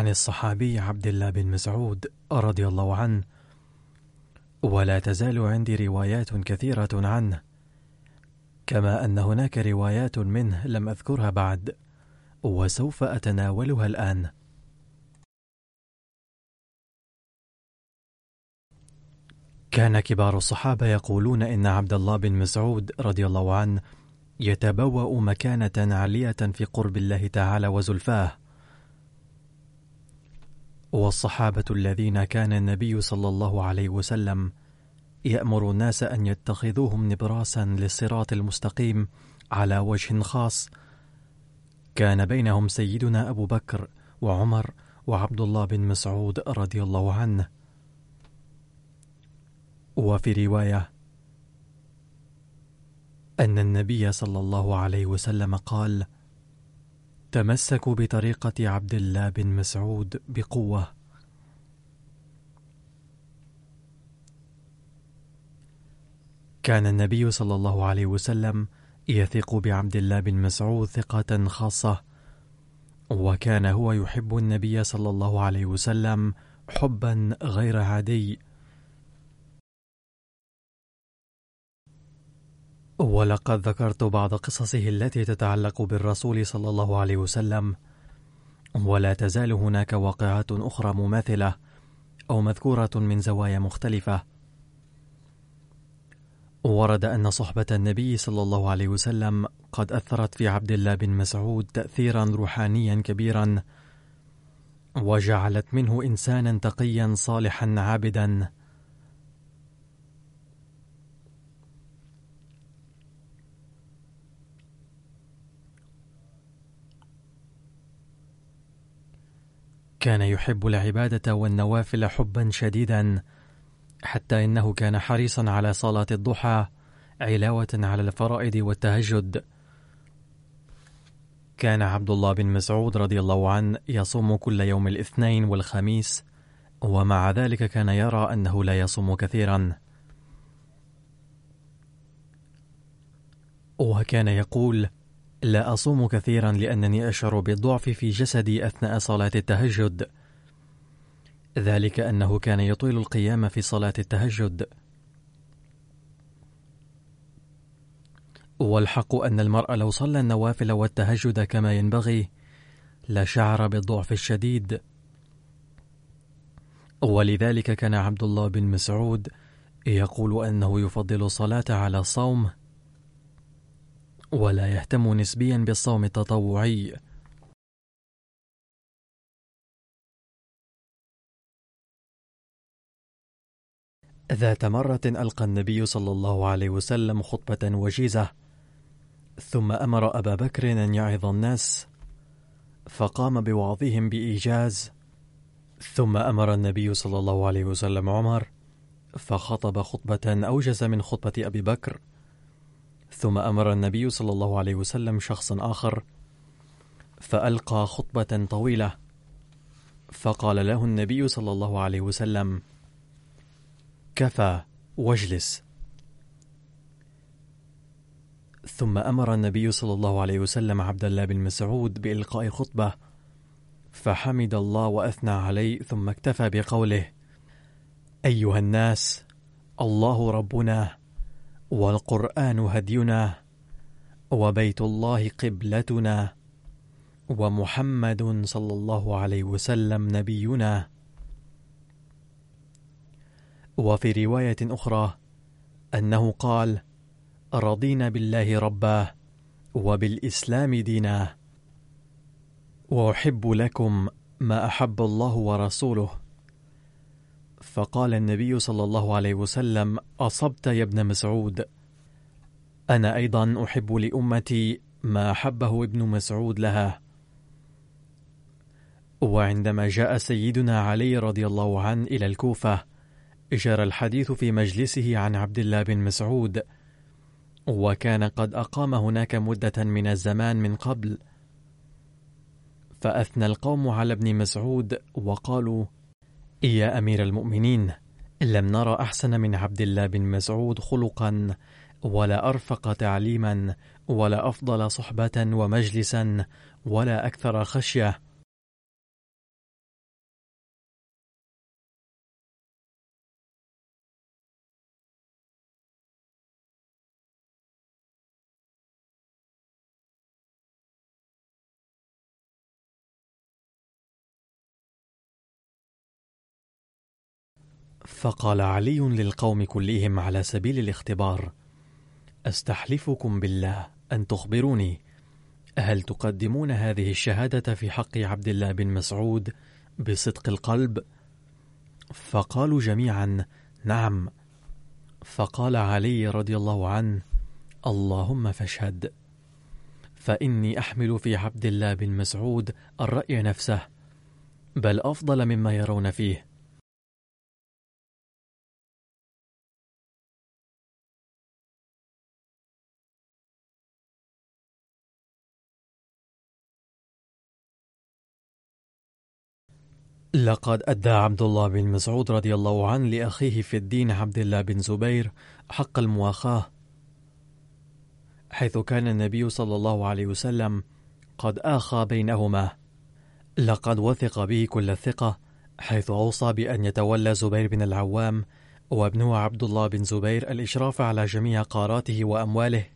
عن الصحابي عبد الله بن مسعود رضي الله عنه ولا تزال عندي روايات كثيرة عنه كما أن هناك روايات منه لم أذكرها بعد وسوف أتناولها الآن. كان كبار الصحابة يقولون إن عبد الله بن مسعود رضي الله عنه يتبوأ مكانة عالية في قرب الله تعالى وزلفاه. والصحابة الذين كان النبي صلى الله عليه وسلم يأمر الناس أن يتخذوهم نبراسا للصراط المستقيم على وجه خاص. كان بينهم سيدنا أبو بكر وعمر وعبد الله بن مسعود رضي الله عنه. وفي رواية أن النبي صلى الله عليه وسلم قال: تمسكوا بطريقة عبد الله بن مسعود بقوة. كان النبي صلى الله عليه وسلم يثق بعبد الله بن مسعود ثقة خاصة، وكان هو يحب النبي صلى الله عليه وسلم حبا غير عادي. ولقد ذكرت بعض قصصه التي تتعلق بالرسول صلى الله عليه وسلم ولا تزال هناك واقعات أخرى مماثلة أو مذكوره من زوايا مختلفة. ورد أن صحبة النبي صلى الله عليه وسلم قد أثرت في عبد الله بن مسعود تاثيرا روحانيا كبيرا وجعلت منه انسانا تقيا صالحا عابدا. كان يحب العبادة والنوافل حبا شديدا حتى إنه كان حريصا على صلاة الضحى علاوة على الفرائض والتهجد. كان عبد الله بن مسعود رضي الله عنه يصوم كل يوم الاثنين والخميس ومع ذلك كان يرى أنه لا يصوم كثيرا. وكان يقول لا أصوم كثيرا لأنني أشعر بالضعف في جسدي أثناء صلاة التهجد. ذلك أنه كان يطيل القيام في صلاة التهجد. والحق أن المرء لو صلى النوافل والتهجد كما ينبغي لشعر بالضعف الشديد. ولذلك كان عبد الله بن مسعود يقول أنه يفضل الصلاة على الصوم ولا يهتم نسبيا بالصوم التطوعي. ذات مرة ألقى النبي صلى الله عليه وسلم خطبة وجيزة ثم أمر أبا بكر أن يعظ الناس فقام بوعظهم بإيجاز. ثم أمر النبي صلى الله عليه وسلم عمر فخطب خطبة أوجز من خطبة أبي بكر. ثم أمر النبي صلى الله عليه وسلم شخصا آخر فألقى خطبة طويلة فقال له النبي صلى الله عليه وسلم كفى واجلس. ثم أمر النبي صلى الله عليه وسلم عبد الله بن مسعود بإلقاء خطبة فحمد الله وأثنى عليه ثم اكتفى بقوله أيها الناس الله ربنا والقرآن هدينا وبيت الله قبلتنا ومحمد صلى الله عليه وسلم نبينا. وفي رواية أخرى أنه قال رضينا بالله ربا وبالإسلام دينا. وأحب لكم ما أحب الله ورسوله. فقال النبي صلى الله عليه وسلم أصبت يا ابن مسعود؟ أنا أيضا أحب لأمتي ما أحبه ابن مسعود لها. وعندما جاء سيدنا علي رضي الله عنه إلى الكوفة جرى الحديث في مجلسه عن عبد الله بن مسعود وكان قد أقام هناك مدة من الزمان من قبل. فأثنى القوم على ابن مسعود وقالوا يا أمير المؤمنين لم نرى أحسن من عبد الله بن مسعود خلقا ولا أرفق تعليما ولا أفضل صحبة ومجلسا ولا أكثر خشية. فقال علي للقوم كلهم على سبيل الاختبار أستحلفكم بالله أن تخبروني؟ هل تقدمون هذه الشهادة في حق عبد الله بن مسعود بصدق القلب؟ فقالوا جميعا نعم. فقال علي رضي الله عنه اللهم فاشهد. فإني أحمل في عبد الله بن مسعود الرأي نفسه بل أفضل مما يرون فيه. لقد أدى عبد الله بن مسعود رضي الله عنه لأخيه في الدين عبد الله بن زبير حق المواخاة حيث كان النبي صلى الله عليه وسلم قد آخى بينهما. لقد وثق به كل الثقة حيث أوصى بأن يتولى زبير بن العوام وابنه عبد الله بن زبير الإشراف على جميع قاراته وأمواله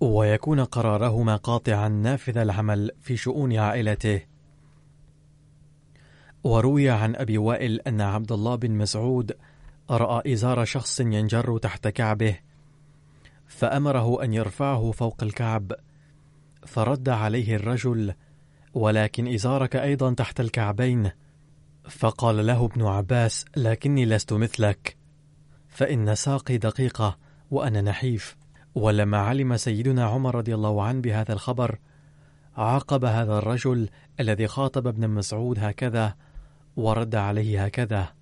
ويكون قرارهما قاطعا نافذ العمل في شؤون عائلته. وروي عن أبي وائل أن عبد الله بن مسعود رأى إزار شخص ينجر تحت كعبه فأمره أن يرفعه فوق الكعب فرد عليه الرجل ولكن إزارك أيضا تحت الكعبين فقال له ابن عباس لكني لست مثلك فإن ساقي دقيقة وأنا نحيف ولما علم سيدنا عمر رضي الله عنه بهذا الخبر عاقب هذا الرجل الذي خاطب ابن مسعود هكذا ورد عليه هكذا.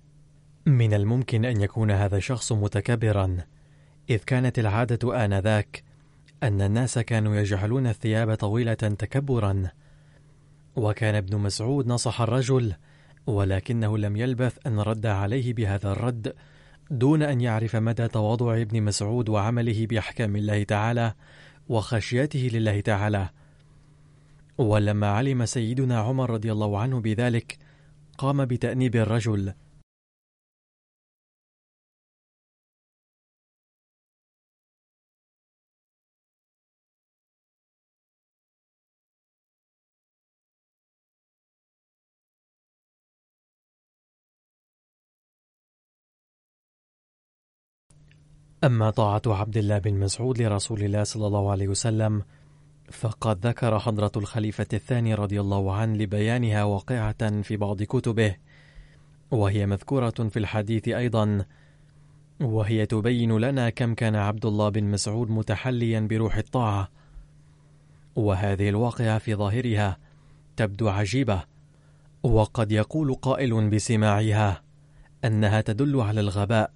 من الممكن أن يكون هذا الشخص متكبرا إذ كانت العادة آنذاك أن الناس كانوا يجعلون الثياب طويلة تكبرا. وكان ابن مسعود نصح الرجل ولكنه لم يلبث أن رد عليه بهذا الرد دون أن يعرف مدى تواضع ابن مسعود وعمله بأحكام الله تعالى وخشيته لله تعالى. ولما علم سيدنا عمر رضي الله عنه بذلك قام بتأنيب الرجل. أما طاعة عبد الله بن مسعود لرسول الله صلى الله عليه وسلم فقد ذكر حضرة الخليفة الثاني رضي الله عنه لبيانها واقعة في بعض كتبه وهي مذكورة في الحديث أيضا وهي تبين لنا كم كان عبد الله بن مسعود متحليا بروح الطاعة. وهذه الواقعة في ظاهرها تبدو عجيبة وقد يقول قائل بسماعها أنها تدل على الغباء.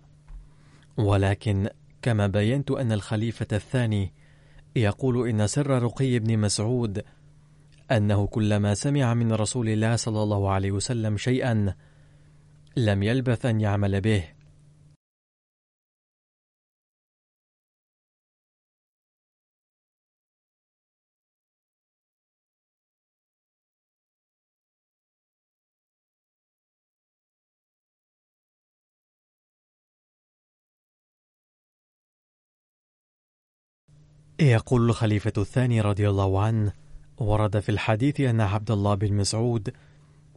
ولكن كما بينت أن الخليفة الثاني يقول إن سر رقي بن مسعود أنه كلما سمع من رسول الله صلى الله عليه وسلم شيئا لم يلبث أن يعمل به. يقول الخليفة الثاني رضي الله عنه ورد في الحديث أن عبد الله بن مسعود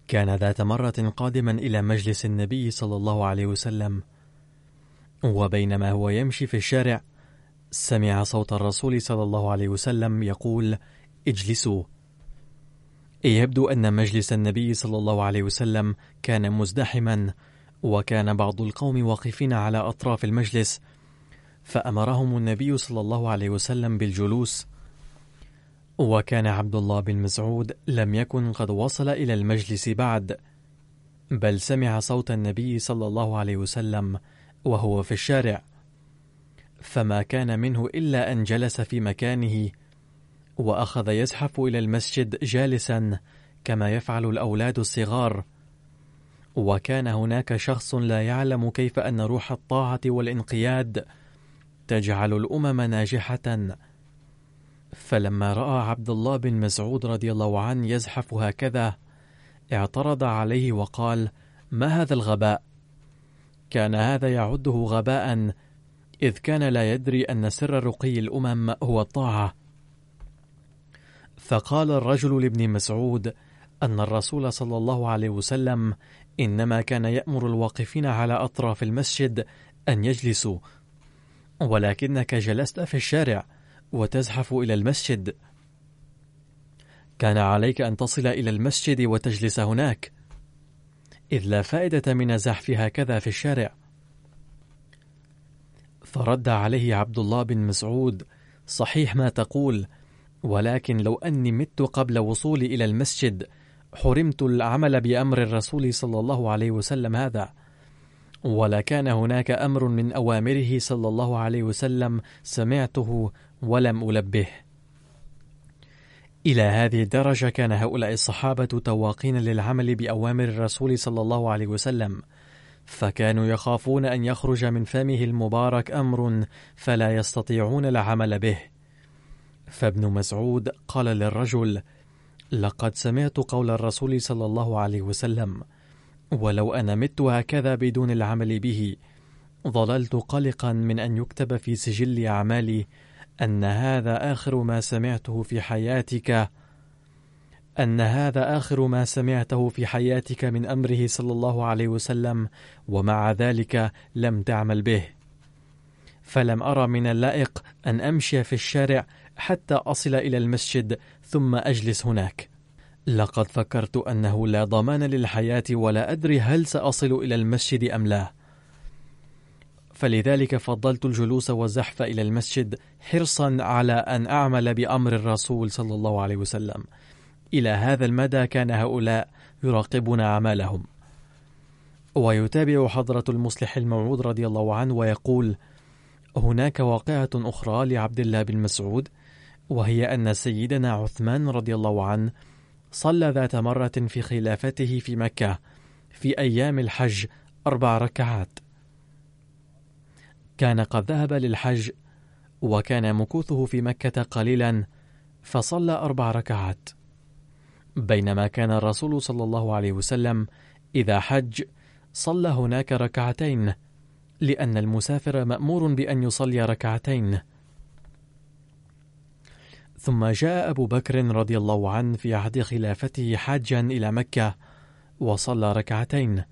كان ذات مرة قادما إلى مجلس النبي صلى الله عليه وسلم وبينما هو يمشي في الشارع سمع صوت الرسول صلى الله عليه وسلم يقول اجلسوا. يبدو أن مجلس النبي صلى الله عليه وسلم كان مزدحما وكان بعض القوم واقفين على أطراف المجلس فأمرهم النبي صلى الله عليه وسلم بالجلوس. وكان عبد الله بن مسعود لم يكن قد وصل إلى المجلس بعد بل سمع صوت النبي صلى الله عليه وسلم وهو في الشارع. فما كان منه إلا أن جلس في مكانه وأخذ يزحف إلى المسجد جالسا كما يفعل الأولاد الصغار. وكان هناك شخص لا يعلم كيف أن روح الطاعة والانقياد تجعل الأمم ناجحة. فلما رأى عبد الله بن مسعود رضي الله عنه يزحف هكذا اعترض عليه وقال ما هذا الغباء؟ كان هذا يعده غباء إذ كان لا يدري أن سر رقي الأمم هو الطاعة. فقال الرجل لابن مسعود أن الرسول صلى الله عليه وسلم إنما كان يأمر الواقفين على أطراف المسجد أن يجلسوا ولكنك جلست في الشارع وتزحف إلى المسجد. كان عليك أن تصل إلى المسجد وتجلس هناك. إذ لا فائدة من الزحف هكذا في الشارع. فرد عليه عبد الله بن مسعود صحيح ما تقول ولكن لو أني مت قبل وصولي إلى المسجد حرمت العمل بأمر الرسول صلى الله عليه وسلم هذا. ولا كان هناك أمر من أوامره صلى الله عليه وسلم سمعته ولم ألبه. إلى هذه الدرجة كان هؤلاء الصحابة تواقين للعمل بأوامر الرسول صلى الله عليه وسلم فكانوا يخافون أن يخرج من فمه المبارك أمر فلا يستطيعون العمل به. فابن مسعود قال للرجل لقد سمعت قول الرسول صلى الله عليه وسلم ولو أنا مت هكذا بدون العمل به. ظللت قلقا من أن يكتب في سجل أعمالي أن هذا آخر ما سمعته في حياتك أن هذا آخر ما سمعته في حياتك من أمره صلى الله عليه وسلم ومع ذلك لم تعمل به. فلم أرى من اللائق أن أمشي في الشارع حتى أصل إلى المسجد ثم أجلس هناك. لقد فكرت أنه لا ضمان للحياة ولا أدري هل سأصل إلى المسجد أم لا. فلذلك فضلت الجلوس والزحف إلى المسجد حرصا على أن أعمل بأمر الرسول صلى الله عليه وسلم. إلى هذا المدى كان هؤلاء يراقبون أعمالهم. ويتابع حضرة المصلح الموعود رضي الله عنه ويقول هناك واقعة أخرى لعبد الله بن مسعود وهي أن سيدنا عثمان رضي الله عنه صلى ذات مرة في خلافته في مكة في أيام الحج أربع ركعات. كان قد ذهب للحج وكان مكوثه في مكة قليلا فصلى أربع ركعات. بينما كان الرسول صلى الله عليه وسلم إذا حج صلى هناك ركعتين لأن المسافر مأمور بأن يصلي ركعتين. ثم جاء أبو بكر رضي الله عنه في عهد خلافته حاجا إلى مكة وصلى ركعتين.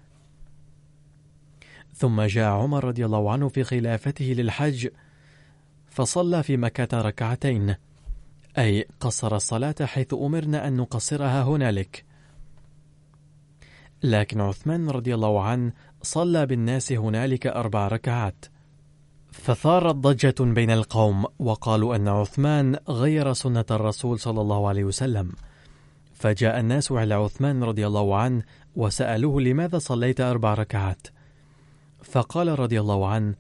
ثم جاء عمر رضي الله عنه في خلافته للحج فصلى في مكة ركعتين. أي قصر الصلاة حيث أمرنا أن نقصرها هنالك. لكن عثمان رضي الله عنه صلى بالناس هنالك أربع ركعات. فثارت ضجة بين القوم وقالوا أن عثمان غير سنة الرسول صلى الله عليه وسلم. فجاء الناس على عثمان رضي الله عنه وسألوه لماذا صليت أربع ركعات. فقال رضي الله عنه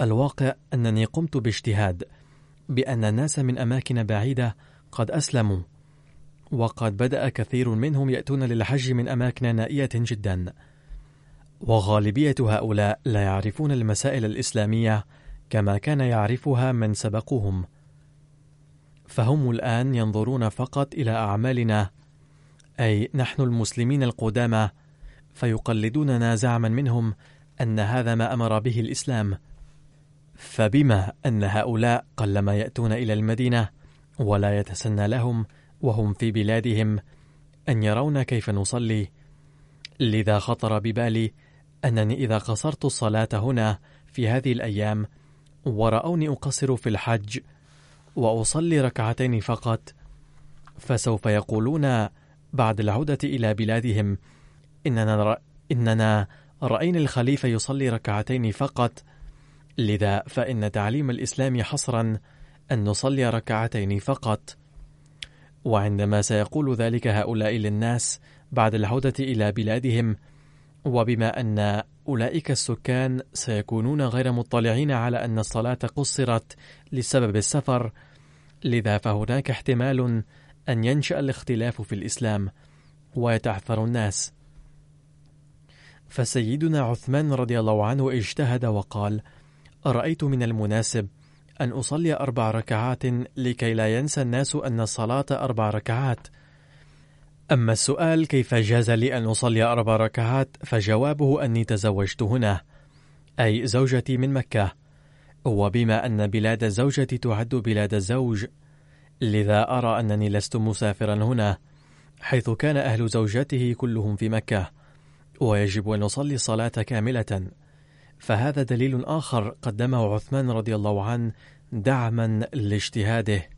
الواقع أنني قمت باجتهاد بأن الناس من أماكن بعيدة قد أسلموا وقد بدأ كثير منهم يأتون للحج من أماكن نائية جدا. وغالبية هؤلاء لا يعرفون المسائل الإسلامية كما كان يعرفها من سبقوهم. فهم الآن ينظرون فقط إلى أعمالنا أي نحن المسلمين القدامى فيقلدوننا زعما منهم أن هذا ما أمر به الإسلام. فبما أن هؤلاء قلما يأتون إلى المدينة ولا يتسنى لهم وهم في بلادهم أن يرون كيف نصلي لذا خطر ببالي أنني إذا قصرت الصلاة هنا في هذه الأيام ورأوني أقصر في الحج وأصلي ركعتين فقط فسوف يقولون بعد العودة إلى بلادهم إننا, ر... إننا رأينا الخليفة يصلي ركعتين فقط. لذا فإن تعليم الإسلام حصرا أن نصلي ركعتين فقط. وعندما سيقول ذلك هؤلاء للناس بعد العودة إلى بلادهم وبما أن أولئك السكان سيكونون غير مطلعين على أن الصلاة قصرت لسبب السفر لذا فهناك احتمال أن ينشأ الاختلاف في الإسلام ويتعثر الناس. فسيدنا عثمان رضي الله عنه اجتهد وقال رأيت من المناسب أن أصلي أربع ركعات لكي لا ينسى الناس أن الصلاة أربع ركعات. أما السؤال كيف جاز لي أن أصلي أربع ركعات فجوابه أني تزوجت هنا أي زوجتي من مكة. وبما أن بلاد الزوجة تعد بلاد الزوج لذا أرى أنني لست مسافرا هنا حيث كان أهل زوجته كلهم في مكة ويجب أن نصلي الصلاة كاملة. فهذا دليل آخر قدمه عثمان رضي الله عنه دعما لاجتهاده.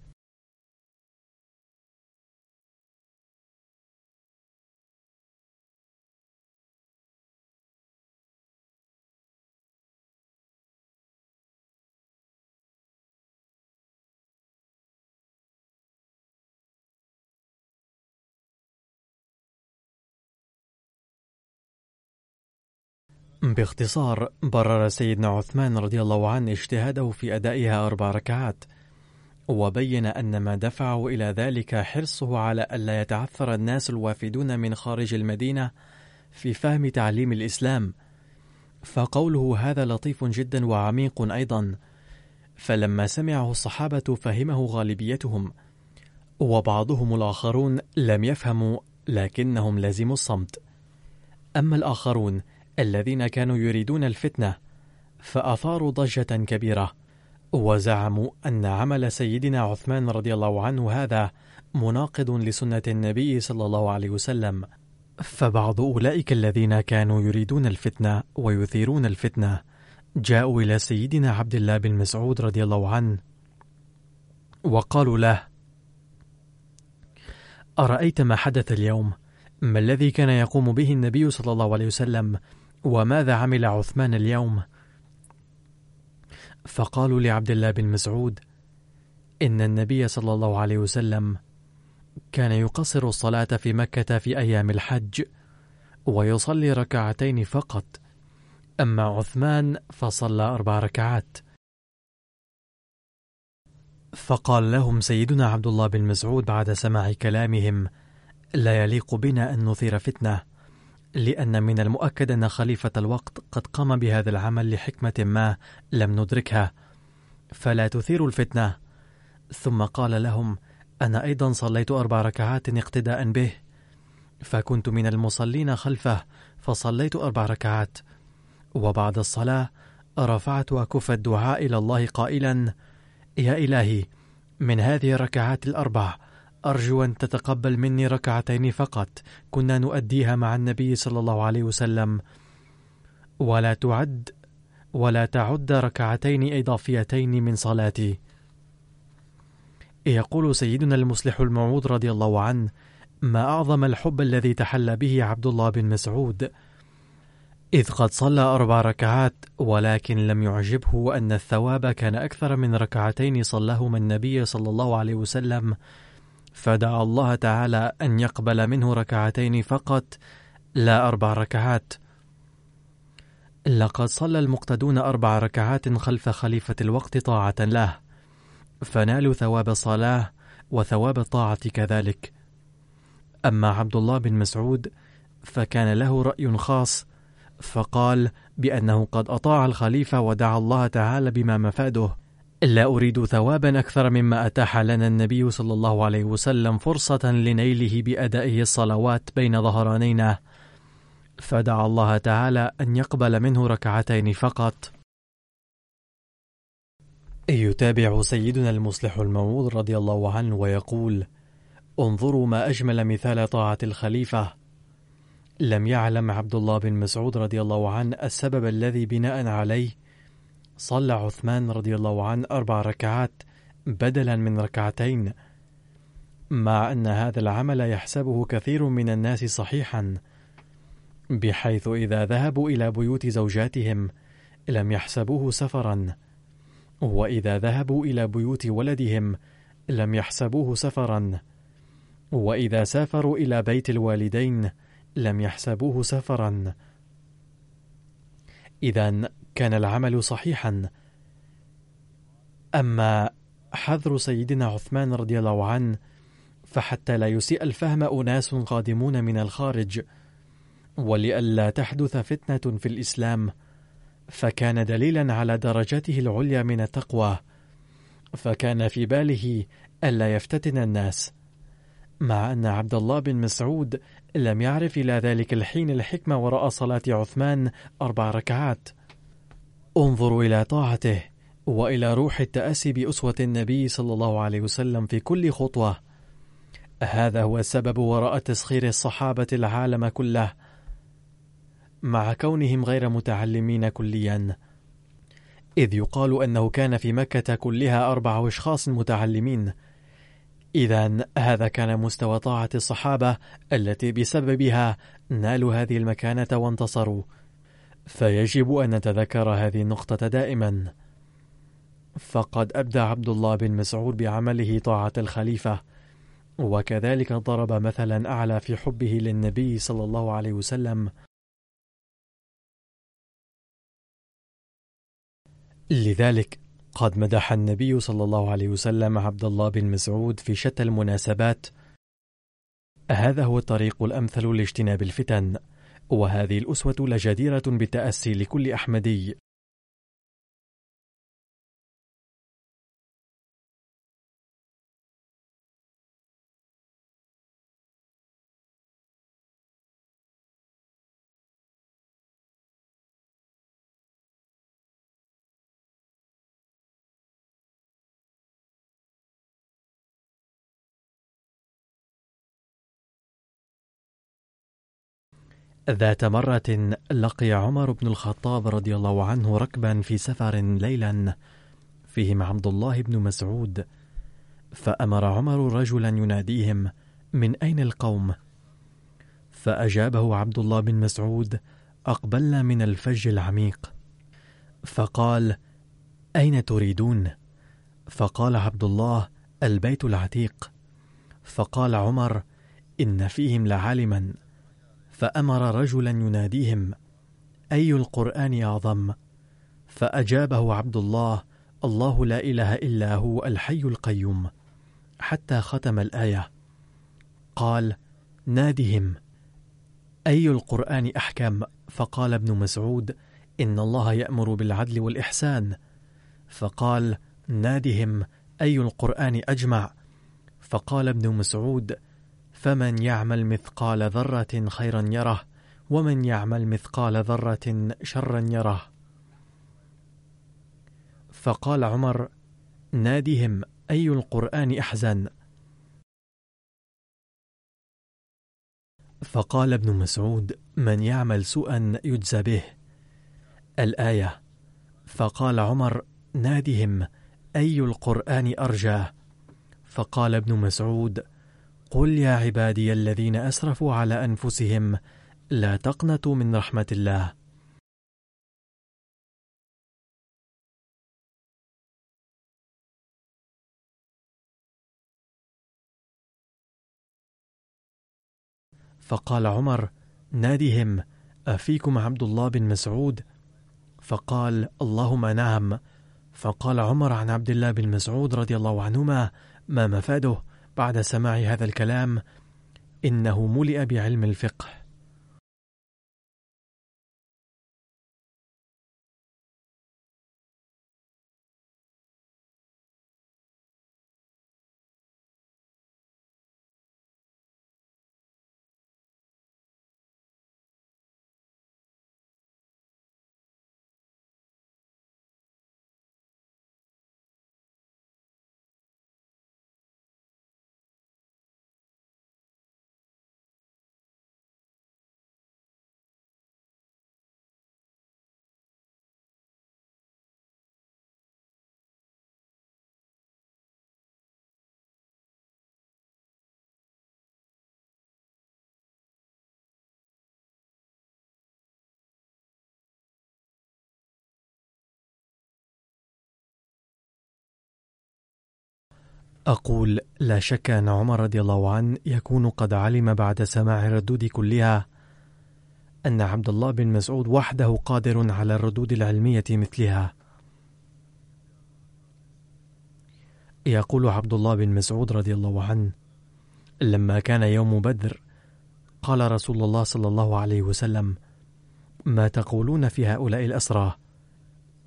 باختصار برر سيدنا عثمان رضي الله عنه اجتهاده في أدائها أربع ركعات وبين أن ما دفعه إلى ذلك حرصه على ألا يتعثر الناس الوافدون من خارج المدينة في فهم تعليم الإسلام. فقوله هذا لطيف جدا وعميق أيضا. فلما سمعه الصحابة فهمه غالبيتهم وبعضهم الآخرون لم يفهموا لكنهم لزموا الصمت. أما الآخرون الذين كانوا يريدون الفتنة فأثاروا ضجة كبيرة وزعموا أن عمل سيدنا عثمان رضي الله عنه هذا مناقض لسنة النبي صلى الله عليه وسلم فبعض أولئك الذين كانوا يريدون الفتنة ويثيرون الفتنة جاءوا إلى سيدنا عبد الله بن مسعود رضي الله عنه وقالوا له أرأيت ما حدث اليوم؟ ما الذي كان يقوم به النبي صلى الله عليه وسلم وماذا عمل عثمان اليوم؟ فقالوا لعبد الله بن مسعود إن النبي صلى الله عليه وسلم كان يقصر الصلاة في مكة في أيام الحج ويصلي ركعتين فقط أما عثمان فصلى أربع ركعات. فقال لهم سيدنا عبد الله بن مسعود بعد سماع كلامهم لا يليق بنا أن نثير فتنة. لأن من المؤكد أن خليفة الوقت قد قام بهذا العمل لحكمة ما لم ندركها. فلا تثير الفتنة. ثم قال لهم أنا أيضا صليت أربع ركعات اقتداء به. فكنت من المصلين خلفه فصليت أربع ركعات. وبعد الصلاة رفعت أكف الدعاء إلى الله قائلا يا إلهي من هذه الركعات الأربع أرجو أن تتقبل مني ركعتين فقط. كنا نؤديها مع النبي صلى الله عليه وسلم. ولا تعد ولا تعد ركعتين إضافيتين من صلاتي. يقول سيدنا المصلح الموعود رضي الله عنه ما أعظم الحب الذي تحلى به عبد الله بن مسعود. إذ قد صلى أربع ركعات ولكن لم يعجبه أن الثواب كان أكثر من ركعتين صلاهما النبي صلى الله عليه وسلم. فدعا الله تعالى أن يقبل منه ركعتين فقط لا أربع ركعات. لقد صلى المقتدون أربع ركعات خلف خليفة الوقت طاعة له فنالوا ثواب الصلاة وثواب الطاعة كذلك. أما عبد الله بن مسعود فكان له رأي خاص فقال بأنه قد أطاع الخليفة ودعا الله تعالى بما مفاده. لا أريد ثوابا أكثر مما أتاح لنا النبي صلى الله عليه وسلم فرصة لنيله بأدائه الصلوات بين ظهرانينا. فدعا الله تعالى أن يقبل منه ركعتين فقط. يتابع سيدنا المصلح الموعود رضي الله عنه ويقول انظروا ما أجمل مثال طاعة الخليفة. لم يعلم عبد الله بن مسعود رضي الله عنه السبب الذي بناء عليه صلى عثمان رضي الله عنه أربع ركعات بدلا من ركعتين مع أن هذا العمل يحسبه كثير من الناس صحيحا بحيث إذا ذهبوا إلى بيوت زوجاتهم لم يحسبوه سفرا وإذا ذهبوا إلى بيوت ولدهم لم يحسبوه سفرا وإذا سافروا إلى بيت الوالدين لم يحسبوه سفرا. إذا كان العمل صحيحا. أما حذر سيدنا عثمان رضي الله عنه فحتى لا يسيء الفهم أناس قادمون من الخارج. ولئلا تحدث فتنة في الإسلام فكان دليلا على درجته العليا من التقوى. فكان في باله ألا يفتتن الناس. مع أن عبد الله بن مسعود لم يعرف إلى ذلك الحين الحكمة وراء صلاة عثمان أربع ركعات. انظروا إلى طاعته وإلى روح التأسي بأسوة النبي صلى الله عليه وسلم في كل خطوة. هذا هو السبب وراء تسخير الصحابة العالم كله. مع كونهم غير متعلمين كليا. إذ يقال أنه كان في مكة كلها أربع أشخاص متعلمين. إذا هذا كان مستوى طاعة الصحابة التي بسببها نالوا هذه المكانة وانتصروا. فيجب أن نتذكر هذه النقطة دائما. فقد أبدى عبد الله بن مسعود بعمله طاعة الخليفة وكذلك ضرب مثلا أعلى في حبه للنبي صلى الله عليه وسلم. لذلك قد مدح النبي صلى الله عليه وسلم عبد الله بن مسعود في شتى المناسبات. هذا هو الطريق الأمثل لاجتناب الفتن. وهذه الأسوة لجديرة بالتأسي لكل أحمدي. ذات مرة لقي عمر بن الخطاب رضي الله عنه ركبا في سفر ليلا فيهم عبد الله بن مسعود فأمر عمر رجلا يناديهم من أين القوم؟ فأجابه عبد الله بن مسعود أقبلنا من الفج العميق فقال أين تريدون؟ فقال عبد الله البيت العتيق فقال عمر إن فيهم لعالما فأمر رجلا يناديهم أي القرآن أعظم؟ فأجابه عبد الله الله لا إله إلا هو الحي القيوم حتى ختم الآية. قال نادهم أي القرآن أحكم؟ فقال ابن مسعود إن الله يأمر بالعدل والإحسان. فقال نادهم أي القرآن أجمع؟ فقال ابن مسعود فمن يعمل مثقال ذرة خيرا يره ومن يعمل مثقال ذرة شرا يره. فقال عمر نادهم أي القرآن أحزن؟ فقال ابن مسعود من يعمل سوءا يجزى به. الآية فقال عمر نادهم أي القرآن أرجى فقال ابن مسعود قل يا عبادي الذين أسرفوا على أنفسهم لا تقنطوا من رحمة الله. فقال عمر نادهم أفيكم عبد الله بن مسعود؟ فقال اللهم نعم. فقال عمر عن عبد الله بن مسعود رضي الله عنهما ما مفاده؟ بعد سماع هذا الكلام إنه ملئ بعلم الفقه. أقول لا شك أن عمر رضي الله عنه يكون قد علم بعد سماع الردود كلها أن عبد الله بن مسعود وحده قادر على الردود العلمية مثلها. يقول عبد الله بن مسعود رضي الله عنه لما كان يوم بدر قال رسول الله صلى الله عليه وسلم ما تقولون في هؤلاء الأسرى؟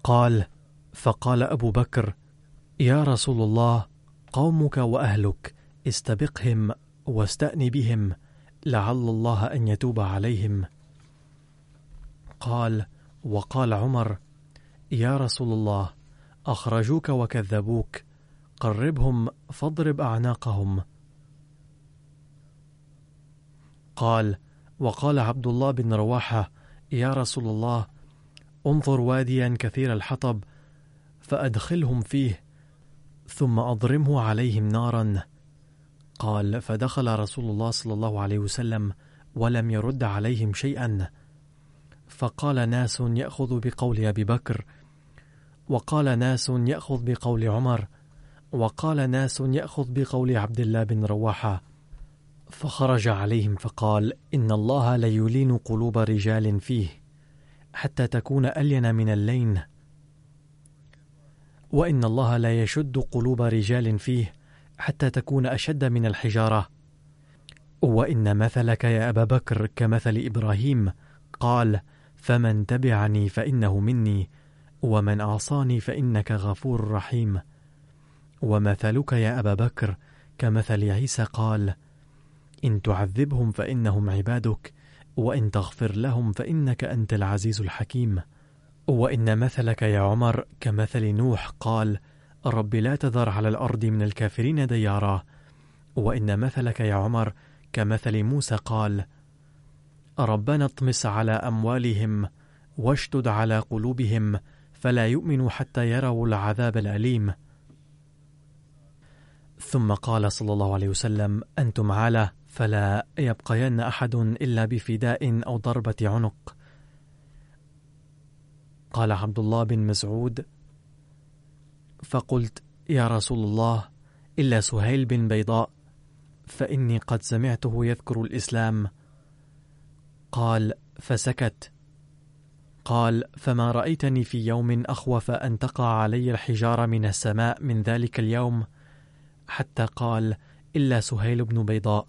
قال فقال أبو بكر يا رسول الله قومك وأهلك استبقهم واستأن بهم لعل الله أن يتوب عليهم. قال وقال عمر يا رسول الله أخرجوك وكذبوك قربهم فاضرب أعناقهم. قال وقال عبد الله بن رواحة يا رسول الله انظر واديا كثير الحطب فأدخلهم فيه ثم أضرمه عليهم نارا. قال فدخل رسول الله صلى الله عليه وسلم ولم يرد عليهم شيئا. فقال ناس يأخذ بقول أبي بكر. وقال ناس يأخذ بقول عمر. وقال ناس يأخذ بقول عبد الله بن رواحة. فخرج عليهم فقال إن الله ليلين قلوب رجال فيه حتى تكون ألين من اللين. وإن الله لا يشد قلوب رجال فيه حتى تكون أشد من الحجارة. وإن مثلك يا أبا بكر كمثل إبراهيم قال فمن تبعني فإنه مني ومن عصاني فإنك غفور رحيم. ومثلك يا أبا بكر كمثل عيسى قال إن تعذبهم فإنهم عبادك وإن تغفر لهم فإنك أنت العزيز الحكيم. وإن مثلك يا عمر كمثل نوح قال رب لا تذر على الأرض من الكافرين ديارا. وإن مثلك يا عمر كمثل موسى قال ربنا اطمس على أموالهم واشتد على قلوبهم فلا يؤمنوا حتى يروا العذاب الأليم. ثم قال صلى الله عليه وسلم أنتم على فلا يبقين أحد إلا بفداء أو ضربة عنق. قال عبد الله بن مسعود فقلت يا رسول الله إلا سهيل بن بيضاء فإني قد سمعته يذكر الإسلام. قال فسكت. قال فما رأيتني في يوم أخوف أن تقع علي الحجارة من السماء من ذلك اليوم؟ حتى قال إلا سهيل بن بيضاء.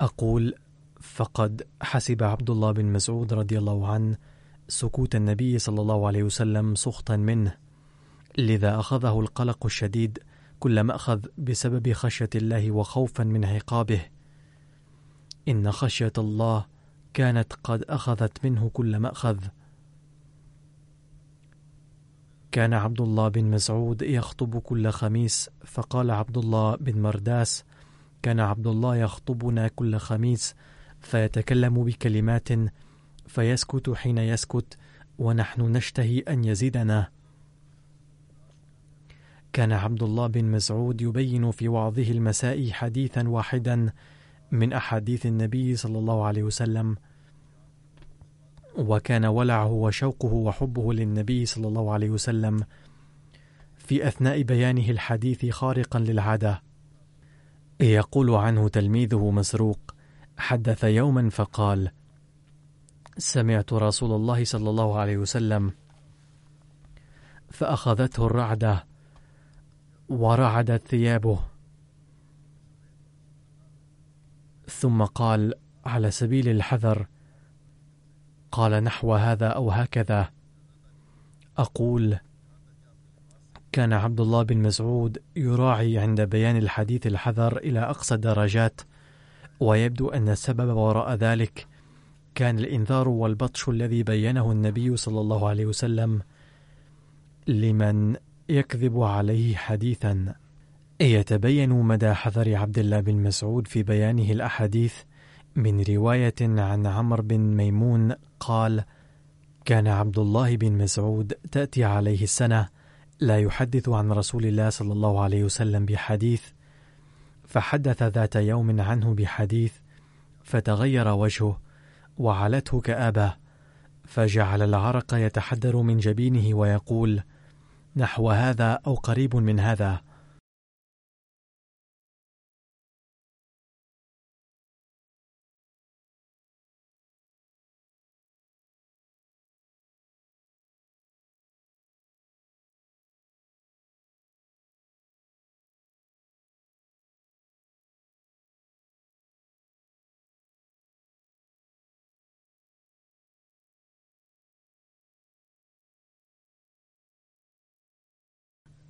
أقول فقد حسب عبد الله بن مسعود رضي الله عنه سكوت النبي صلى الله عليه وسلم سخطا منه لذا أخذه القلق الشديد كل مأخذ بسبب خشية الله وخوفا من عقابه. إن خشية الله كانت قد أخذت منه كل مأخذ كان عبد الله بن مسعود يخطب كل خميس فقال عبد الله بن مرداس كان عبد الله يخطبنا كل خميس فيتكلم بكلمات فيسكت حين يسكت ونحن نشتهي أن يزيدنا. كان عبد الله بن مسعود يبين في وعظه المساء حديثا واحدا من أحاديث النبي صلى الله عليه وسلم وكان ولعه وشوقه وحبه للنبي صلى الله عليه وسلم في أثناء بيانه الحديث خارقا للعادة. يقول عنه تلميذه مسروق حدث يوما فقال سمعت رسول الله صلى الله عليه وسلم فأخذته الرعدة ورعدت ثيابه. ثم قال على سبيل الحذر. قال نحو هذا أو هكذا. أقول كان عبد الله بن مسعود يراعي عند بيان الحديث الحذر إلى أقصى الدرجات ويبدو أن السبب وراء ذلك كان الإنذار والبطش الذي بينه النبي صلى الله عليه وسلم لمن يكذب عليه حديثا. يتبين مدى حذر عبد الله بن مسعود في بيانه الأحاديث من رواية عن عمرو بن ميمون قال كان عبد الله بن مسعود تأتي عليه السنة لا يحدث عن رسول الله صلى الله عليه وسلم بحديث فحدث ذات يوم عنه بحديث فتغير وجهه وعلته كآبه فجعل العرق يتحدر من جبينه ويقول نحو هذا أو قريب من هذا؟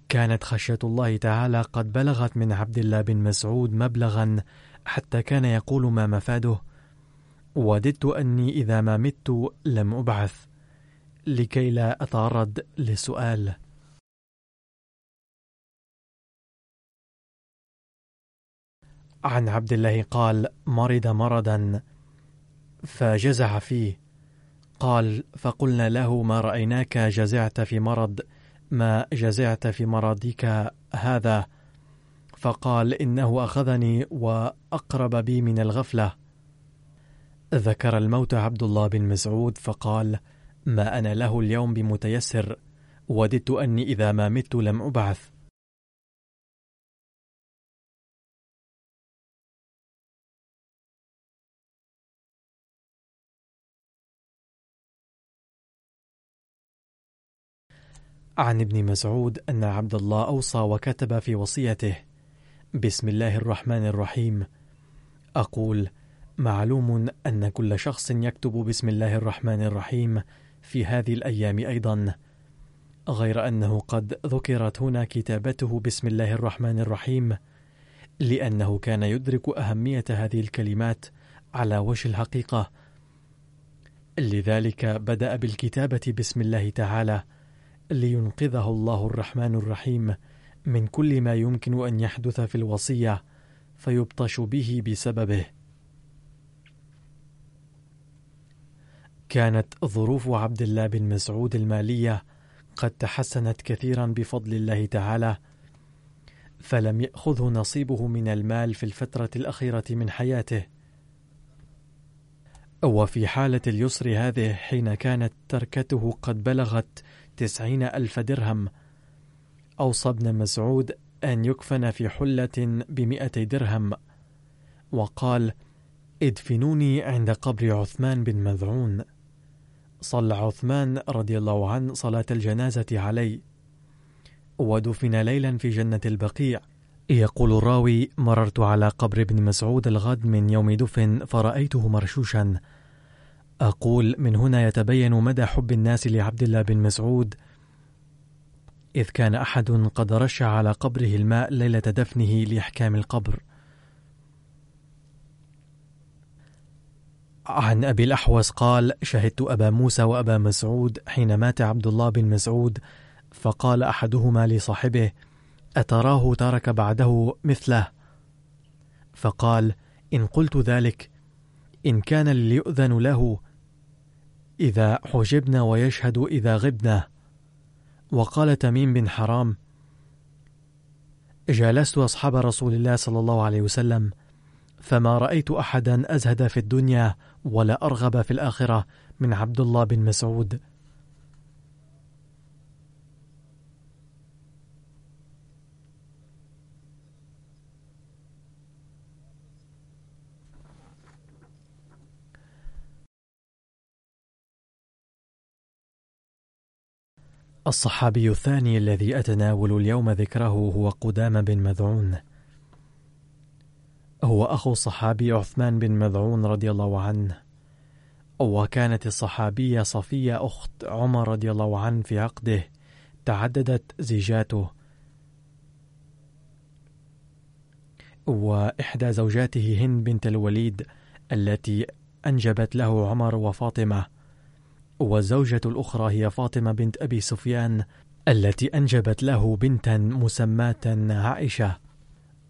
كانت خشية الله تعالى قد بلغت من عبد الله بن مسعود مبلغا حتى كان يقول ما مفاده. وددت أني إذا ما مت لم أبعث. لكي لا أتعرض للسؤال عن عبد الله قال مرض مرضا. فجزع فيه. قال فقلنا له ما رأيناك؟ جزعت في مرض. ما جزعت في مرضك هذا؟ فقال إنه أخذني وأقرب بي من الغفلة. ذكر الموت عبد الله بن مسعود فقال ما أنا له اليوم بمتيسر وددت أني إذا ما مت لم أبعث. عن ابن مسعود أن عبد الله أوصى وكتب في وصيته: بسم الله الرحمن الرحيم. أقول: معلوم أن كل شخص يكتب بسم الله الرحمن الرحيم في هذه الأيام أيضا، غير أنه قد ذكرت هنا كتابته بسم الله الرحمن الرحيم، لأنه كان يدرك أهمية هذه الكلمات على وجه الحقيقة. لذلك بدأ بالكتابة بسم الله تعالى. لينقذه الله الرحمن الرحيم من كل ما يمكن أن يحدث في الوصية فيبطش به بسببه. كانت ظروف عبد الله بن مسعود المالية قد تحسنت كثيرا بفضل الله تعالى فلم يأخذه نصيبه من المال في الفترة الأخيرة من حياته. وفي حالة اليسر هذه حين كانت تركته قد بلغت تسعين ألف درهم. أوصى ابن مسعود أن يكفن في حلة بمئتي درهم. وقال ادفنوني عند قبر عثمان بن مذعون. صلى عثمان رضي الله عنه صلاة الجنازة علي ودفن ليلا في جنة البقيع. يقول الراوي مررت على قبر ابن مسعود الغد من يوم دفن فرأيته مرشوشا. أقول من هنا يتبين مدى حب الناس لعبد الله بن مسعود إذ كان أحد قد رش على قبره الماء ليلة دفنه لإحكام القبر. عن أبي الأحوص قال شهدت أبا موسى وأبا مسعود حين مات عبد الله بن مسعود فقال أحدهما لصاحبه أتراه ترك بعده مثله؟ فقال إن قلت ذلك إن كان ليؤذن له إذا حجبنا ويشهد إذا غبنا. وقال تميم بن حرام جالست أصحاب رسول الله صلى الله عليه وسلم فما رأيت أحدا أزهد في الدنيا ولا أرغب في الآخرة من عبد الله بن مسعود. الصحابي الثاني الذي أتناول اليوم ذكره هو قدام بن مذعون. هو أخو الصحابي عثمان بن مذعون رضي الله عنه. وكانت الصحابية صفية أخت عمر رضي الله عنه في عقده تعددت زيجاته. وإحدى زوجاته هند بنت الوليد التي أنجبت له عمر وفاطمة. والزوجة الأخرى هي فاطمة بنت أبي سفيان التي أنجبت له بنتا مسماة عائشة.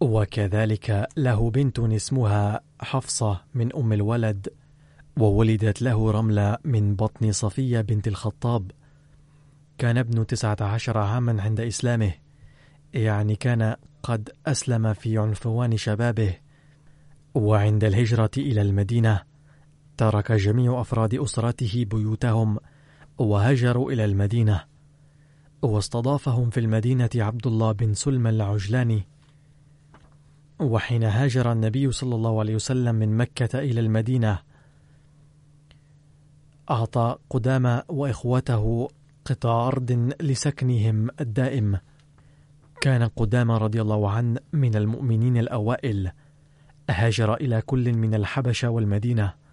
وكذلك له بنت اسمها حفصة من أم الولد وولدت له رملة من بطن صفية بنت الخطاب. كان ابن تسعة عشر عاما عند إسلامه يعني كان قد أسلم في عنفوان شبابه. وعند الهجرة إلى المدينة ترك جميع أفراد أسرته بيوتهم وهاجروا إلى المدينة واستضافهم في المدينة عبد الله بن سلم العجلاني. وحين هاجر النبي صلى الله عليه وسلم من مكة إلى المدينة أعطى قدام وإخوته قطع أرض لسكنهم الدائم. كان قدام رضي الله عنه من المؤمنين الأوائل هاجر إلى كل من الحبشة والمدينة.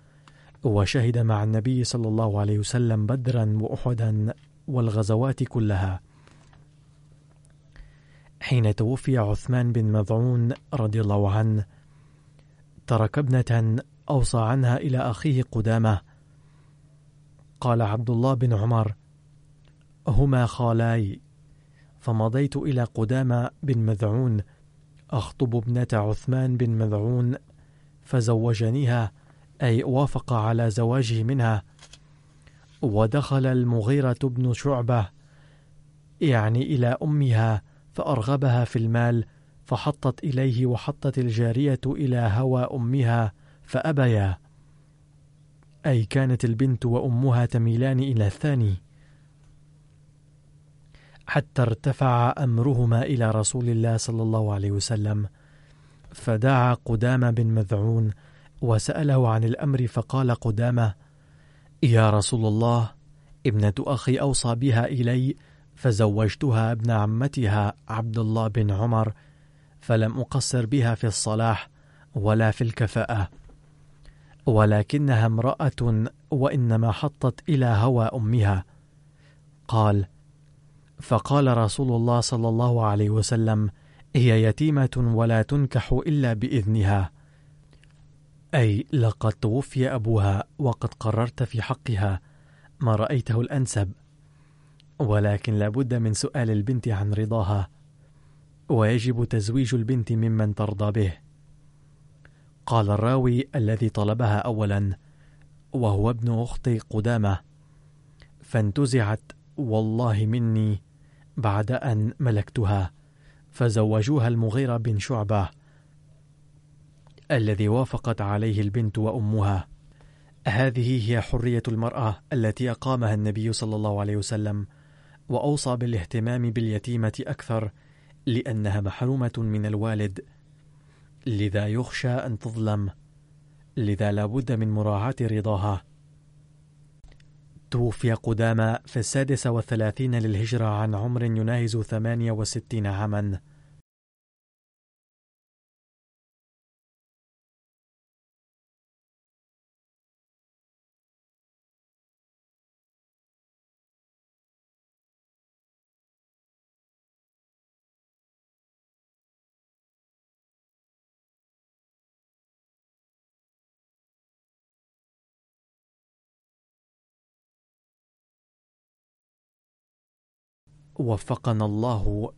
وشهد مع النبي صلى الله عليه وسلم بدرا وأحدا والغزوات كلها. حين توفي عثمان بن مظعون رضي الله عنه ترك ابنة أوصى عنها إلى أخيه قدامة. قال عبد الله بن عمر هما خالاي فمضيت إلى قدامة بن مذعون أخطب ابنة عثمان بن مذعون فزوجنيها أي وافق على زواجه منها. ودخل المغيرة بن شعبة يعني إلى أمها فأرغبها في المال فحطت إليه وحطت الجارية إلى هوى أمها فأبيا. أي كانت البنت وأمها تميلان إلى الثاني. حتى ارتفع أمرهما إلى رسول الله صلى الله عليه وسلم فدعا قدام بن مذعون وسأله عن الأمر فقال قدامة يا رسول الله ابنة أخي أوصى بها إلي فزوجتها ابن عمتها عبد الله بن عمر فلم أقصر بها في الصلاح ولا في الكفاءة ولكنها امرأة وإنما حطت إلى هوى أمها. قال فقال رسول الله صلى الله عليه وسلم هي يتيمة ولا تنكح إلا بإذنها. أي لقد توفي أبوها وقد قررت في حقها ما رأيته الأنسب ولكن لابد من سؤال البنت عن رضاها ويجب تزويج البنت ممن ترضى به. قال الراوي الذي طلبها أولا وهو ابن أخت قدامة فانتزعت والله مني بعد أن ملكتها فزوجوها المغيرة بن شعبة. الذي وافقت عليه البنت وأمها. هذه هي حرية المرأة التي أقامها النبي صلى الله عليه وسلم وأوصى بالاهتمام باليتيمة أكثر لأنها محرومة من الوالد. لذا يخشى أن تظلم. لذا لابد من مراعاة رضاها. توفي قدامى في السادس والثلاثين للهجرة عن عمر يناهز ثمانية وستين عاماً. وفقنا الله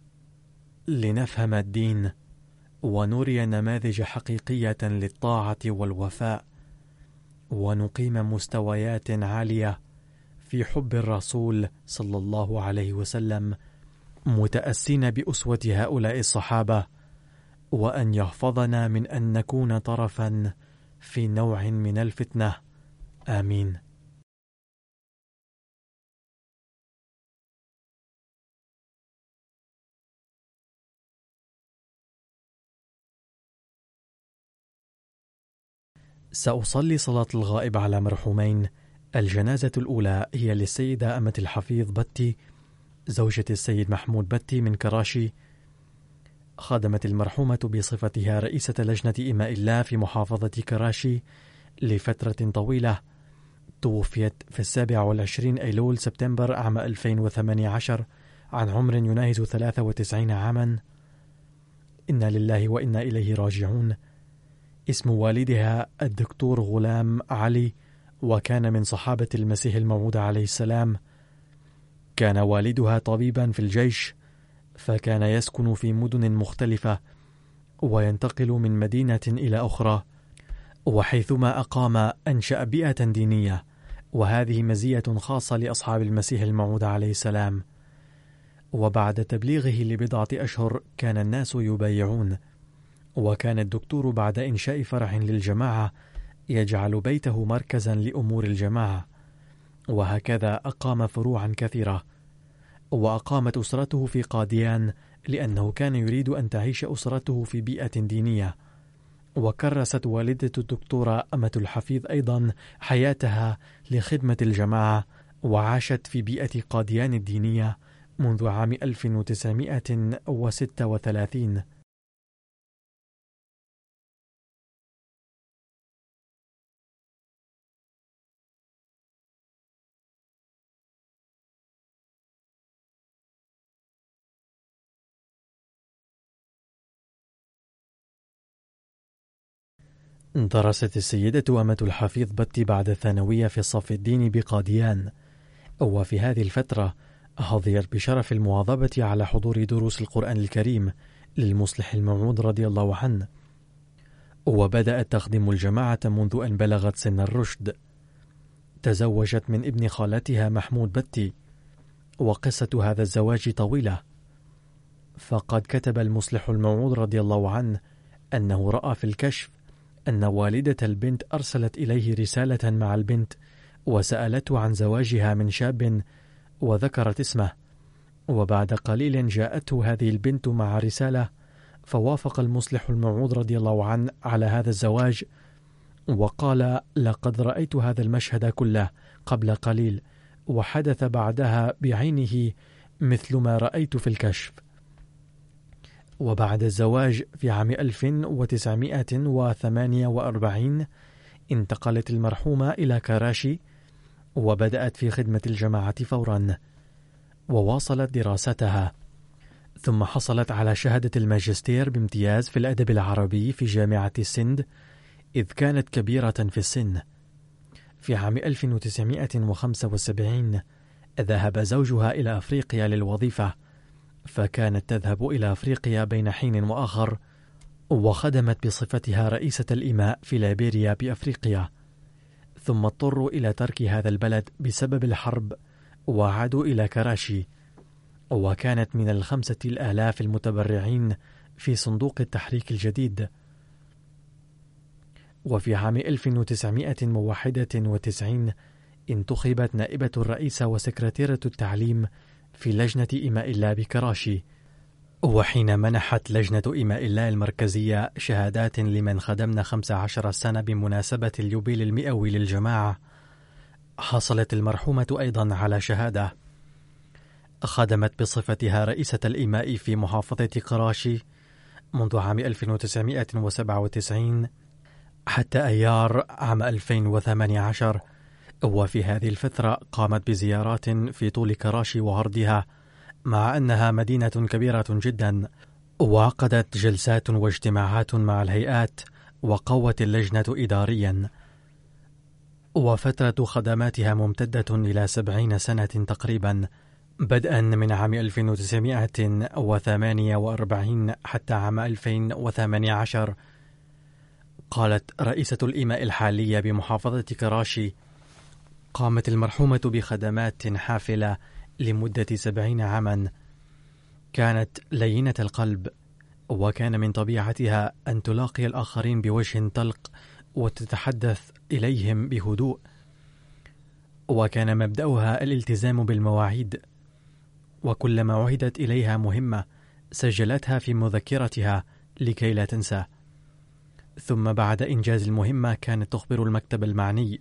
لنفهم الدين ونري نماذج حقيقية للطاعة والوفاء ونقيم مستويات عالية في حب الرسول صلى الله عليه وسلم متأسين بأسوة هؤلاء الصحابة وأن يحفظنا من أن نكون طرفا في نوع من الفتنة. آمين. سأصلي صلاة الغائب على مرحومين. الجنازة الأولى هي للسيدة أمة الحفيظ بتي زوجة السيد محمود بتي من كراشي. خدمت المرحومة بصفتها رئيسة لجنة إماء الله في محافظة كراشي لفترة طويلة. توفيت في السابع والعشرين أيلول سبتمبر عام 2018 عن عمر يناهز 93 عاما. إنا لله وإنا إليه راجعون. اسم والدها الدكتور غلام علي وكان من صحابة المسيح الموعود عليه السلام. كان والدها طبيبا في الجيش فكان يسكن في مدن مختلفة وينتقل من مدينة إلى أخرى. وحيثما أقام أنشأ بيئة دينية وهذه مزية خاصة لأصحاب المسيح الموعود عليه السلام. وبعد تبليغه لبضعة أشهر كان الناس يبايعون. وكان الدكتور بعد إنشاء فرع للجماعة يجعل بيته مركزا لأمور الجماعة وهكذا أقام فروعا كثيرة وأقامت أسرته في قاديان لأنه كان يريد أن تعيش أسرته في بيئة دينية. وكرست والدة الدكتورة أمة الحفيظ أيضا حياتها لخدمة الجماعة وعاشت في بيئة قاديان الدينية منذ عام 1936 درست السيدة أمة الحفيظ بتي بعد الثانوية في الصف الديني بقاديان. وفي هذه الفترة حظيت بشرف المواظبة على حضور دروس القرآن الكريم للمصلح الموعود رضي الله عنه. وبدأت تخدم الجماعة منذ أن بلغت سن الرشد. تزوجت من ابن خالتها محمود بتي وقصة هذا الزواج طويلة. فقد كتب المصلح الموعود رضي الله عنه أنه رأى في الكشف أن والدة البنت أرسلت إليه رسالة مع البنت وسألته عن زواجها من شاب وذكرت اسمه. وبعد قليل جاءته هذه البنت مع رسالة فوافق المصلح الموعود رضي الله عنه على هذا الزواج وقال لقد رأيت هذا المشهد كله قبل قليل وحدث بعدها بعينه مثل ما رأيت في الكشف. وبعد الزواج في عام 1948 انتقلت المرحومة إلى كراشي وبدأت في خدمة الجماعة فورا وواصلت دراستها. ثم حصلت على شهادة الماجستير بامتياز في الأدب العربي في جامعة السند إذ كانت كبيرة في السن. في عام 1975 ذهب زوجها إلى أفريقيا للوظيفة. فكانت تذهب إلى أفريقيا بين حين وآخر وخدمت بصفتها رئيسة الإماء في ليبيريا بأفريقيا ثم اضطروا إلى ترك هذا البلد بسبب الحرب وعادوا إلى كراشي وكانت من الخمسة الآلاف المتبرعين في صندوق التحريك الجديد. وفي عام 1991 انتخبت نائبة الرئيس وسكرتيرة التعليم في لجنة إماء الله بكراشي وحين منحت لجنة إماء الله المركزية شهادات لمن خدمنا 15 سنة بمناسبة اليوبيل المئوي للجماعة حصلت المرحومة أيضا على شهادة. خدمت بصفتها رئيسة الإماء في محافظة كراشي منذ عام 1997 حتى أيار عام 2018 وفي هذه الفترة قامت بزيارات في طول كراشي وعرضها مع أنها مدينة كبيرة جدا وعقدت جلسات واجتماعات مع الهيئات وقوت اللجنة إداريا. وفترة خدماتها ممتدة إلى سبعين سنة تقريبا بدءا من عام 1948 حتى عام 2018 قالت رئيسة الإيماء الحالية بمحافظة كراشي قامت المرحومة بخدمات حافلة لمدة سبعين عاما. كانت لينة القلب وكان من طبيعتها أن تلاقي الآخرين بوجه طلق وتتحدث إليهم بهدوء. وكان مبدأها الالتزام بالمواعيد وكلما عهدت إليها مهمة سجلتها في مذكرتها لكي لا تنسى. ثم بعد إنجاز المهمة كانت تخبر المكتب المعني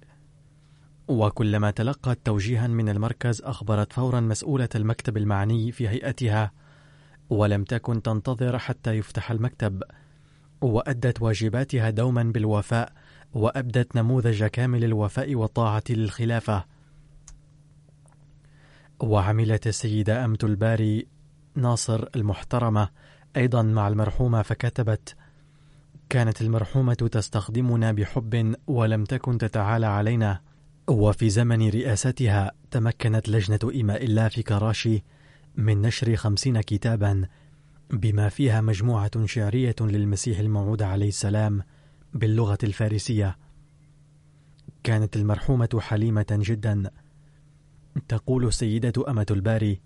وكلما تلقت توجيها من المركز أخبرت فورا مسؤولة المكتب المعني في هيئتها ولم تكن تنتظر حتى يفتح المكتب وأدت واجباتها دوما بالوفاء وأبدت نموذج كامل الوفاء والطاعة للخلافة. وعملت السيدة أمة الباري ناصر المحترمة أيضا مع المرحومة فكتبت كانت المرحومة تستخدمنا بحب ولم تكن تتعالى علينا. وفي زمن رئاستها تمكنت لجنة إيماء الله في كراشي من نشر خمسين كتابا بما فيها مجموعة شعرية للمسيح الموعود عليه السلام باللغة الفارسية. كانت المرحومة حليمة جدا. تقول السيدة أمة الباري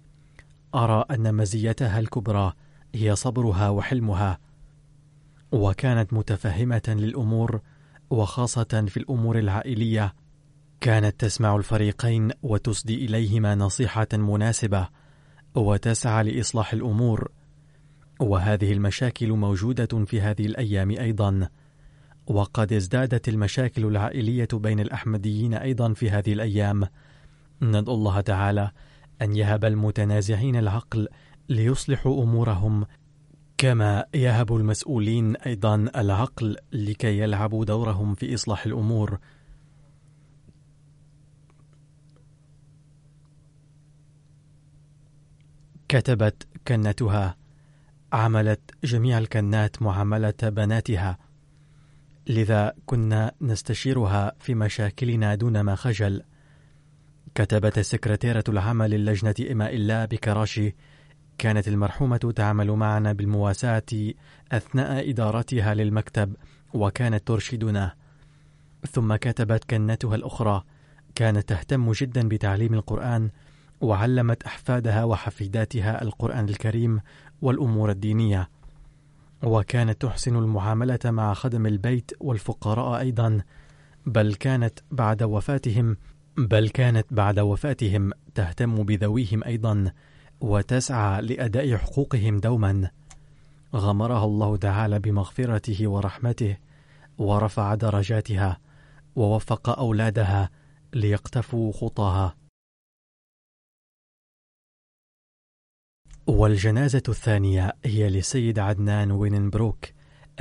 أرى أن مزيتها الكبرى هي صبرها وحلمها وكانت متفهمة للأمور وخاصة في الأمور العائلية كانت تسمع الفريقين وتسدي إليهما نصيحة مناسبة وتسعى لإصلاح الأمور. وهذه المشاكل موجودة في هذه الأيام أيضا وقد ازدادت المشاكل العائلية بين الأحمديين أيضا في هذه الأيام. ندعو الله تعالى أن يهب المتنازعين العقل ليصلحوا أمورهم كما يهب المسؤولين أيضا العقل لكي يلعبوا دورهم في إصلاح الأمور. كتبت كنتها. عملت جميع الكنات معاملة بناتها. لذا كنا نستشيرها في مشاكلنا دون ما خجل. كتبت السكرتيرة العامة للجنة إماء الله بكراشي. كانت المرحومة تعمل معنا بالمواساة أثناء إدارتها للمكتب وكانت ترشدنا. ثم كتبت كنتها الأخرى. كانت تهتم جدا بتعليم القرآن وعلمت أحفادها وحفيداتها القرآن الكريم والأمور الدينية. وكانت تحسن المعاملة مع خدم البيت والفقراء أيضا. بل كانت بعد وفاتهم بل كانت بعد وفاتهم تهتم بذويهم أيضا وتسعى لأداء حقوقهم دوما. غمرها الله تعالى بمغفرته ورحمته ورفع درجاتها ووفق أولادها ليقتفوا خطاها. والجنازة الثانية هي للسيد عدنان ويننبروك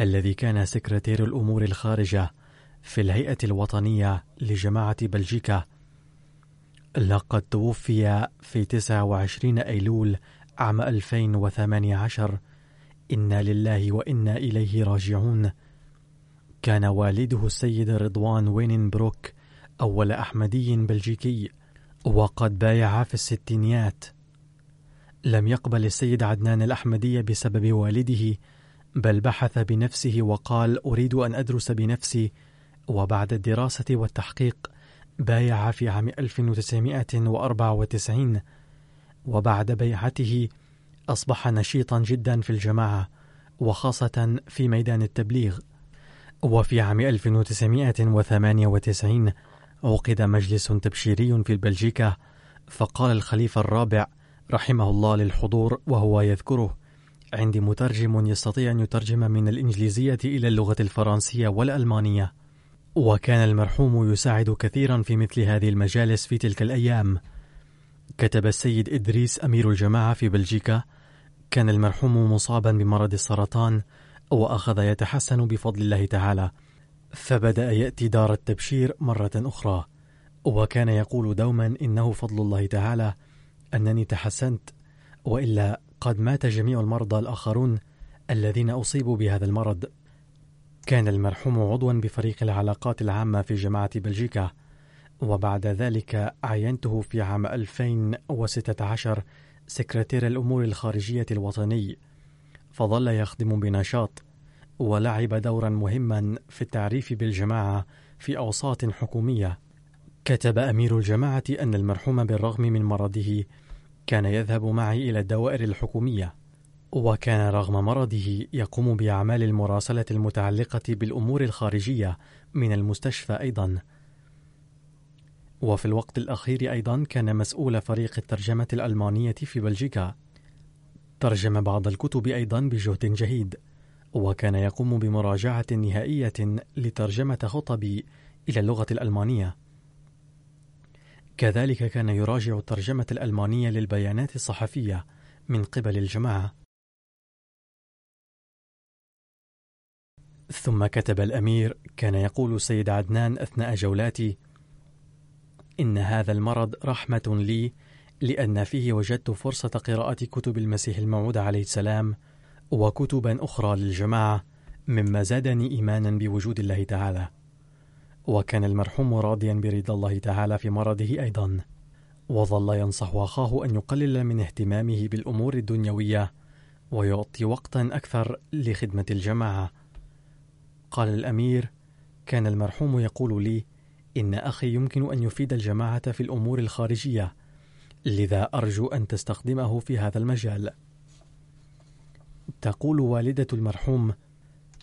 الذي كان سكرتير الأمور الخارجة في الهيئة الوطنية لجماعة بلجيكا. لقد توفي في 29 أيلول عام 2018 إنا لله وإنا إليه راجعون. كان والده السيد رضوان ويننبروك أول أحمدي بلجيكي وقد بايع في الستينيات. لم يقبل السيد عدنان الأحمدية بسبب والده بل بحث بنفسه وقال أريد أن أدرس بنفسي وبعد الدراسة والتحقيق بايع في عام 1994 وبعد بيعته أصبح نشيطا جدا في الجماعة وخاصة في ميدان التبليغ. وفي عام 1998 عقد مجلس تبشيري في بلجيكا فقال الخليفة الرابع رحمه الله للحضور وهو يذكره. عندي مترجم يستطيع أن يترجم من الإنجليزية إلى اللغة الفرنسية والألمانية. وكان المرحوم يساعد كثيرا في مثل هذه المجالس في تلك الأيام. كتب السيد إدريس أمير الجماعة في بلجيكا. كان المرحوم مصابا بمرض السرطان وأخذ يتحسن بفضل الله تعالى. فبدأ يأتي دار التبشير مرة أخرى. وكان يقول دوما إنه فضل الله تعالى أنني تحسنت وإلا قد مات جميع المرضى الآخرون الذين أصيبوا بهذا المرض. كان المرحوم عضوا بفريق العلاقات العامة في جماعة بلجيكا وبعد ذلك عينته في عام 2016 سكرتير الأمور الخارجية الوطني. فظل يخدم بنشاط ولعب دورا مهما في التعريف بالجماعة في أوساط حكومية. كتب أمير الجماعة أن المرحوم بالرغم من مرضه كان يذهب معي إلى الدوائر الحكومية وكان رغم مرضه يقوم بأعمال المراسلة المتعلقة بالأمور الخارجية من المستشفى أيضا. وفي الوقت الأخير أيضا كان مسؤول فريق الترجمة الألمانية في بلجيكا. ترجم بعض الكتب أيضا بجهد جهيد وكان يقوم بمراجعة نهائية لترجمة خطبي إلى اللغة الألمانية. كذلك كان يراجع الترجمة الألمانية للبيانات الصحفية من قبل الجماعة. ثم كتب الأمير كان يقول السيد عدنان أثناء جولاتي إن هذا المرض رحمة لي لأن فيه وجدت فرصة قراءة كتب المسيح الموعود عليه السلام وكتبا أخرى للجماعة مما زادني إيمانا بوجود الله تعالى. وكان المرحوم راضيا برضا الله تعالى في مرضه أيضا. وظل ينصح أخاه أن يقلل من اهتمامه بالأمور الدنيوية ويعطي وقتا أكثر لخدمة الجماعة. قال الأمير كان المرحوم يقول لي إن أخي يمكن أن يفيد الجماعة في الأمور الخارجية لذا أرجو أن تستخدمه في هذا المجال تقول والدة المرحوم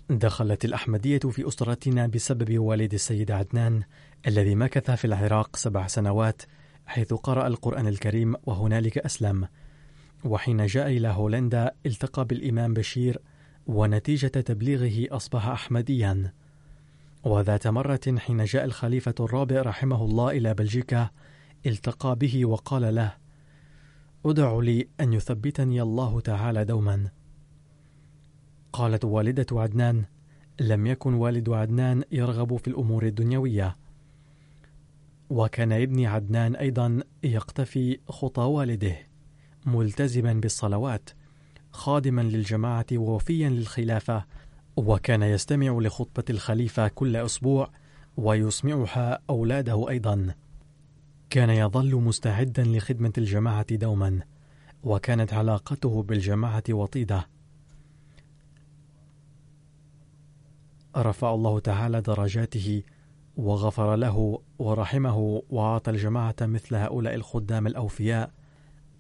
دخلت الأحمدية في أسرتنا بسبب والد السيد عدنان الذي مكث في العراق سبع سنوات حيث قرأ القرآن الكريم وهنالك أسلم. وحين جاء إلى هولندا التقى بالإمام بشير ونتيجة تبليغه أصبح أحمديا. وذات مرة حين جاء الخليفة الرابع رحمه الله إلى بلجيكا التقى به وقال له أدع لي أن يثبتني الله تعالى دوما. قالت والدة عدنان لم يكن والد عدنان يرغب في الأمور الدنيوية. وكان ابن عدنان أيضا يقتفي خطى والده ملتزما بالصلوات خادما للجماعة ووفيا للخلافة وكان يستمع لخطبة الخليفة كل أسبوع ويسمعها أولاده أيضا. كان يظل مستعدا لخدمة الجماعة دوما وكانت علاقته بالجماعة وطيدة. رفع الله تعالى درجاته وغفر له ورحمه وأعطى الجماعة مثل هؤلاء الخدام الأوفياء.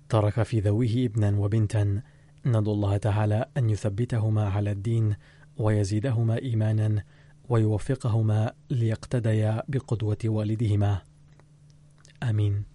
ترك في ذويه ابنا وبنتا. ندعو الله تعالى أن يثبتهما على الدين ويزيدهما إيمانا ويوفقهما ليقتديا بقدوة والدهما. آمين.